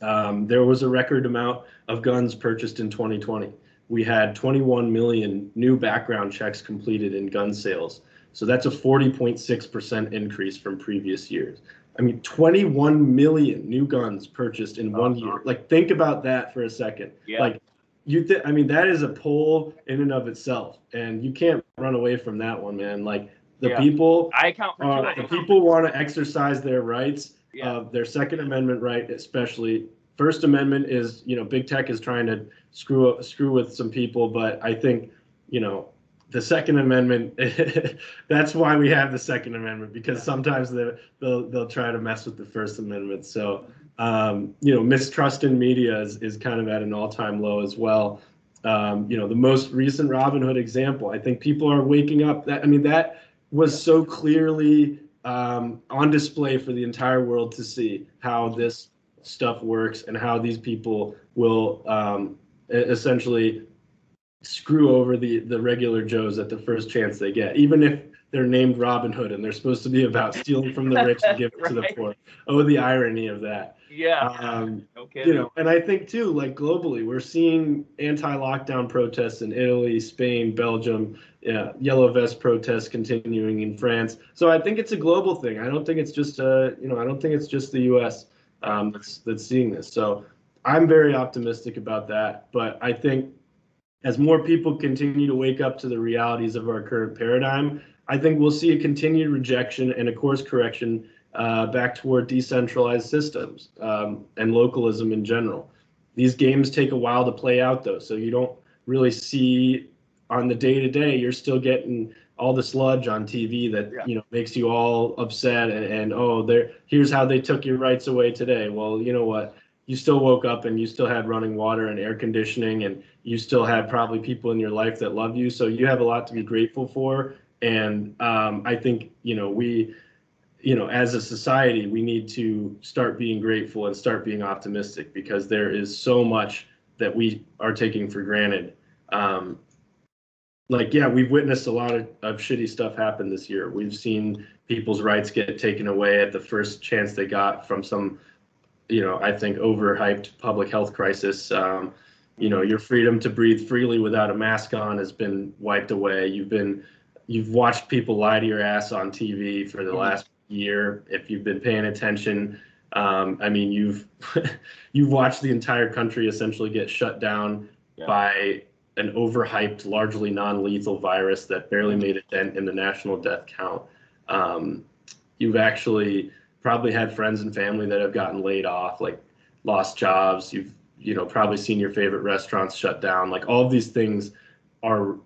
um, there was a record amount of guns purchased in 2020. We had 21 million new background checks completed in gun sales. So that's a 40.6% increase from previous years. I mean, 21 million new guns purchased in one year. Like, think about that for a second. Yeah. Like, you, th- I mean, that is a poll in and of itself, and you can't run away from that one, man. Like, the yeah. people I count for uh, the people want to exercise their rights, yeah. uh, their Second Amendment right, especially. First Amendment is, you know, big tech is trying to screw up, screw with some people, but I think, you know, the Second Amendment. that's why we have the Second Amendment because sometimes they, they'll they'll try to mess with the First Amendment. So, um, you know, mistrust in media is is kind of at an all time low as well. Um, you know, the most recent Robinhood example. I think people are waking up. That I mean that was so clearly um, on display for the entire world to see how this stuff works and how these people will um, essentially screw over the the regular Joes at the first chance they get, even if they're named Robin Hood and they're supposed to be about stealing from the rich and giving right. to the poor. Oh, the irony of that. Yeah. Um, okay. You know, and I think too, like globally, we're seeing anti-lockdown protests in Italy, Spain, Belgium, yeah, yellow vest protests continuing in France. So I think it's a global thing. I don't think it's just uh, you know, I don't think it's just the U.S. Um, that's that's seeing this. So I'm very optimistic about that. But I think as more people continue to wake up to the realities of our current paradigm, I think we'll see a continued rejection and a course correction uh, back toward decentralized systems um, and localism in general. These games take a while to play out, though, so you don't really see on the day to day. You're still getting all the sludge on TV that yeah. you know makes you all upset and, and oh, there here's how they took your rights away today. Well, you know what? You still woke up and you still had running water and air conditioning and you still had probably people in your life that love you. So you have a lot to be grateful for. And um, I think you know we you know, as a society, we need to start being grateful and start being optimistic because there is so much that we are taking for granted. Um, like, yeah, we've witnessed a lot of, of shitty stuff happen this year. We've seen people's rights get taken away at the first chance they got from some, you know, I think overhyped public health crisis. Um, you know, your freedom to breathe freely without a mask on has been wiped away. You've been, you've watched people lie to your ass on TV for the mm-hmm. last year if you've been paying attention. Um, I mean, you've you've watched the entire country essentially get shut down yeah. by an overhyped, largely non-lethal virus that barely made a dent in the national death count. Um, you've actually probably had friends and family that have gotten laid off. Like lost jobs. You've you know probably seen your favorite restaurants shut down. Like all of these things are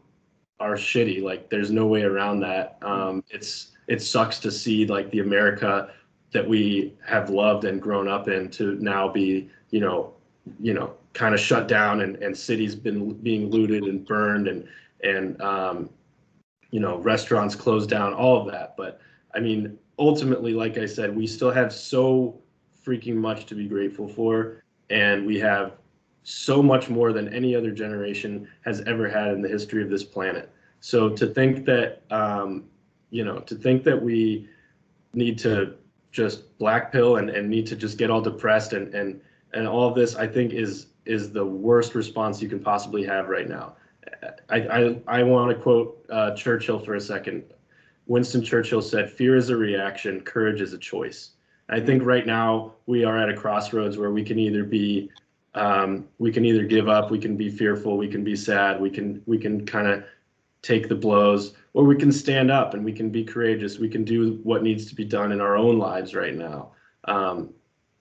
are shitty. Like there's no way around that. Um, it's it sucks to see like the America that we have loved and grown up in to now be you know you know kind of shut down and and cities been being looted and burned and and um, you know restaurants closed down all of that but i mean ultimately like i said we still have so freaking much to be grateful for and we have so much more than any other generation has ever had in the history of this planet. So to think that, um, you know, to think that we need to just black pill and, and need to just get all depressed and, and, and all of this, I think is, is the worst response you can possibly have right now. I, I, I want to quote uh, Churchill for a second. Winston Churchill said, fear is a reaction, courage is a choice. I think right now we are at a crossroads where we can either be um, we can either give up, we can be fearful, we can be sad, we can we can kind of take the blows, or we can stand up and we can be courageous. We can do what needs to be done in our own lives right now. Um,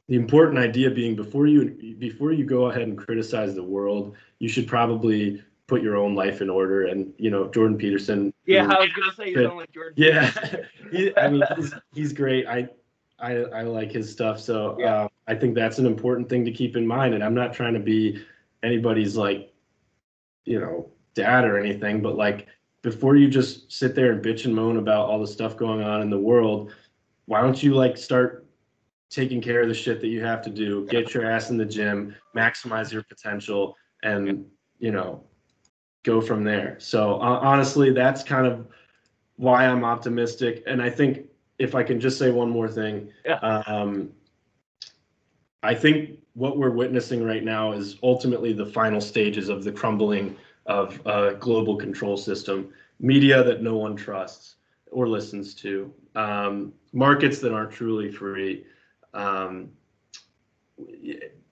the important idea being before you before you go ahead and criticize the world, you should probably put your own life in order. And you know, Jordan Peterson. Yeah, I was gonna say you sound like Jordan. Yeah, he, I mean, he's, he's great. I I, I like his stuff. So yeah. uh, I think that's an important thing to keep in mind. And I'm not trying to be anybody's like, you know, dad or anything, but like before you just sit there and bitch and moan about all the stuff going on in the world, why don't you like start taking care of the shit that you have to do, get your ass in the gym, maximize your potential, and you know, go from there. So uh, honestly, that's kind of why I'm optimistic. And I think if I can just say one more thing, yeah. um, I think what we're witnessing right now is ultimately the final stages of the crumbling of a global control system, media that no one trusts or listens to, um, markets that aren't truly free. Um,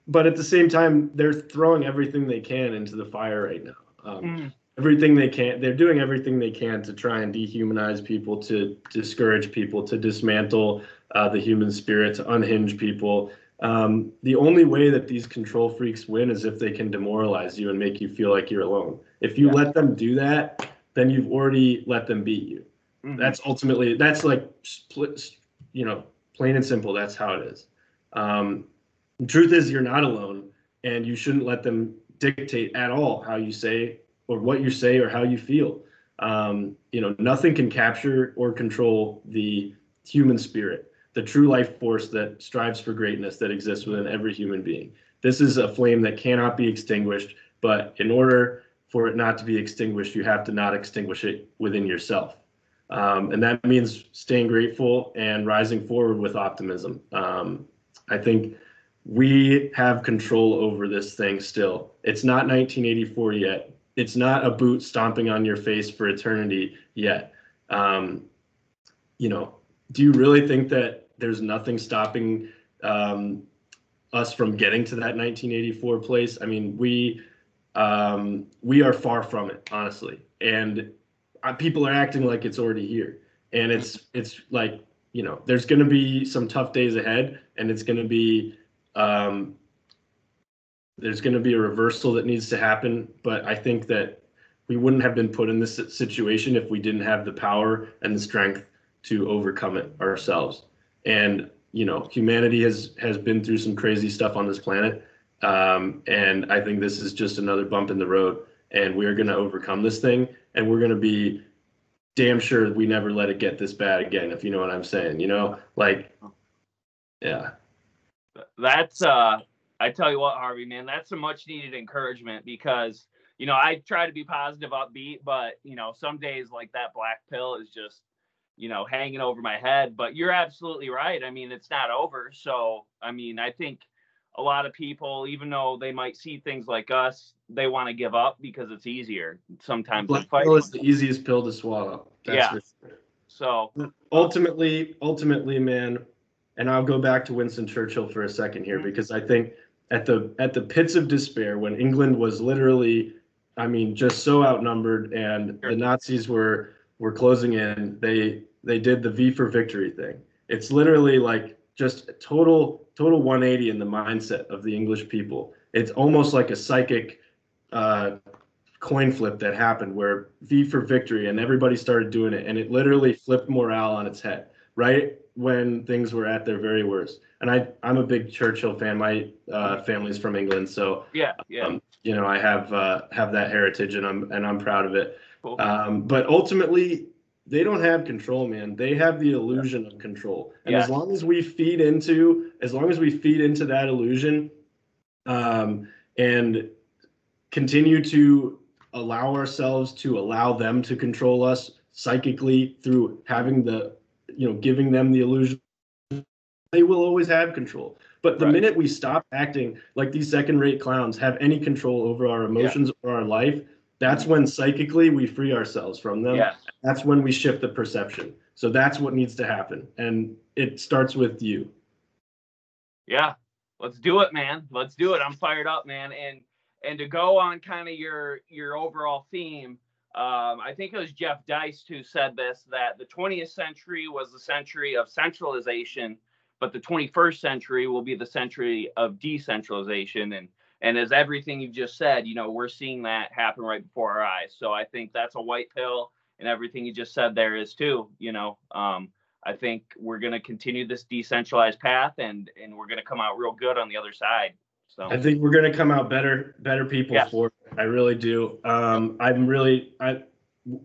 but at the same time, they're throwing everything they can into the fire right now. Um, mm everything they can they're doing everything they can to try and dehumanize people to discourage people to dismantle uh, the human spirit to unhinge people um, the only way that these control freaks win is if they can demoralize you and make you feel like you're alone if you yeah. let them do that then you've already let them beat you mm-hmm. that's ultimately that's like split you know plain and simple that's how it is um, the truth is you're not alone and you shouldn't let them dictate at all how you say or what you say or how you feel. Um, you know, nothing can capture or control the human spirit, the true life force that strives for greatness that exists within every human being. This is a flame that cannot be extinguished, but in order for it not to be extinguished, you have to not extinguish it within yourself. Um, and that means staying grateful and rising forward with optimism. Um, I think we have control over this thing still. It's not 1984 yet, it's not a boot stomping on your face for eternity yet. Um, you know, do you really think that there's nothing stopping um, us from getting to that 1984 place? I mean, we um, we are far from it, honestly, and uh, people are acting like it's already here, and it's it's like you know, there's going to be some tough days ahead, and it's going to be um, there's going to be a reversal that needs to happen, but I think that we wouldn't have been put in this situation if we didn't have the power and the strength to overcome it ourselves. And you know, humanity has has been through some crazy stuff on this planet, um, and I think this is just another bump in the road. And we're going to overcome this thing, and we're going to be damn sure we never let it get this bad again. If you know what I'm saying, you know, like, yeah. That's uh I tell you what, Harvey, man, that's a much needed encouragement because, you know, I try to be positive, upbeat, but, you know, some days like that black pill is just, you know, hanging over my head. But you're absolutely right. I mean, it's not over. So, I mean, I think a lot of people, even though they might see things like us, they want to give up because it's easier sometimes. Black pill is the easiest pill to swallow. That's yeah. Sure. So ultimately, ultimately, man, and I'll go back to Winston Churchill for a second here mm-hmm. because I think at the at the pits of despair when England was literally, I mean, just so outnumbered and the Nazis were were closing in. They they did the V for victory thing. It's literally like just a total total 180 in the mindset of the English people. It's almost like a psychic uh, coin flip that happened where V for victory and everybody started doing it and it literally flipped morale on its head right when things were at their very worst. And I I'm a big Churchill fan. My uh, family's from England, so yeah, yeah. Um, you know I have uh, have that heritage and I'm and I'm proud of it. Cool. Um, but ultimately, they don't have control, man. They have the illusion yeah. of control. And yeah. as long as we feed into, as long as we feed into that illusion, um, and continue to allow ourselves to allow them to control us psychically through having the, you know, giving them the illusion, they will always have control. But the right. minute we stop acting like these second-rate clowns have any control over our emotions yeah. or our life, that's when psychically we free ourselves from them. Yes. That's when we shift the perception. So that's what needs to happen. And it starts with you. Yeah. Let's do it, man. Let's do it. I'm fired up, man. And and to go on kind of your your overall theme, um, I think it was Jeff Deist who said this that the 20th century was the century of centralization, but the 21st century will be the century of decentralization. And and as everything you've just said, you know, we're seeing that happen right before our eyes. So I think that's a white pill, and everything you just said there is too. You know, um, I think we're going to continue this decentralized path, and and we're going to come out real good on the other side. So I think we're going to come out better, better people yes. for it. I really do. Um, I'm really, I,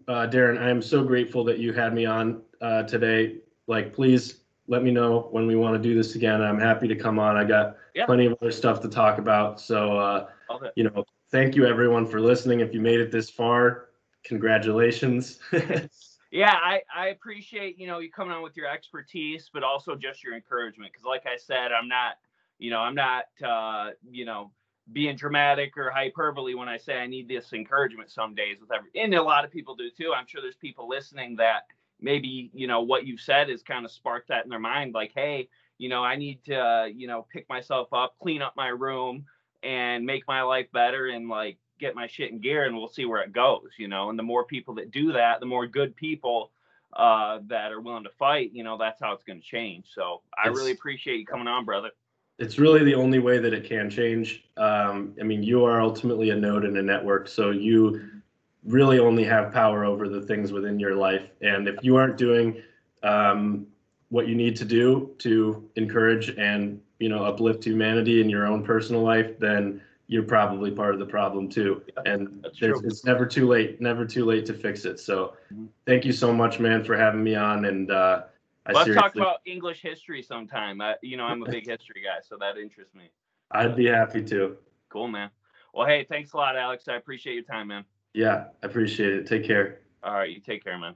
uh, Darren, I am so grateful that you had me on uh, today. Like, please let me know when we want to do this again. I'm happy to come on. I got yeah. plenty of other stuff to talk about. So, uh, you know, thank you everyone for listening. If you made it this far, congratulations. yeah, I, I appreciate, you know, you coming on with your expertise, but also just your encouragement. Cause like I said, I'm not, you know, I'm not, uh, you know, being dramatic or hyperbole when I say I need this encouragement some days with every, and a lot of people do too. I'm sure there's people listening that, maybe you know what you've said has kind of sparked that in their mind like hey you know i need to uh, you know pick myself up clean up my room and make my life better and like get my shit in gear and we'll see where it goes you know? And the more people that do that the more good people uh, that are willing to fight you know that's how it's going to change. So i it's, really appreciate you coming on brother. It's really the only way that it can change. Um, i mean you are ultimately a node in a network so you really only have power over the things within your life. And if you aren't doing um, what you need to do to encourage and you know uplift humanity in your own personal life, then you're probably part of the problem too. And it's never too late, never too late to fix it. So mm-hmm. thank you so much, man, for having me on. And uh, let's seriously... talk about English history sometime. I, you know, I'm a big history guy, so that interests me. I'd be happy to. Cool, man. Well, hey, thanks a lot, Alex. I appreciate your time, man. Yeah, I appreciate it. Take care. All right, you take care, man.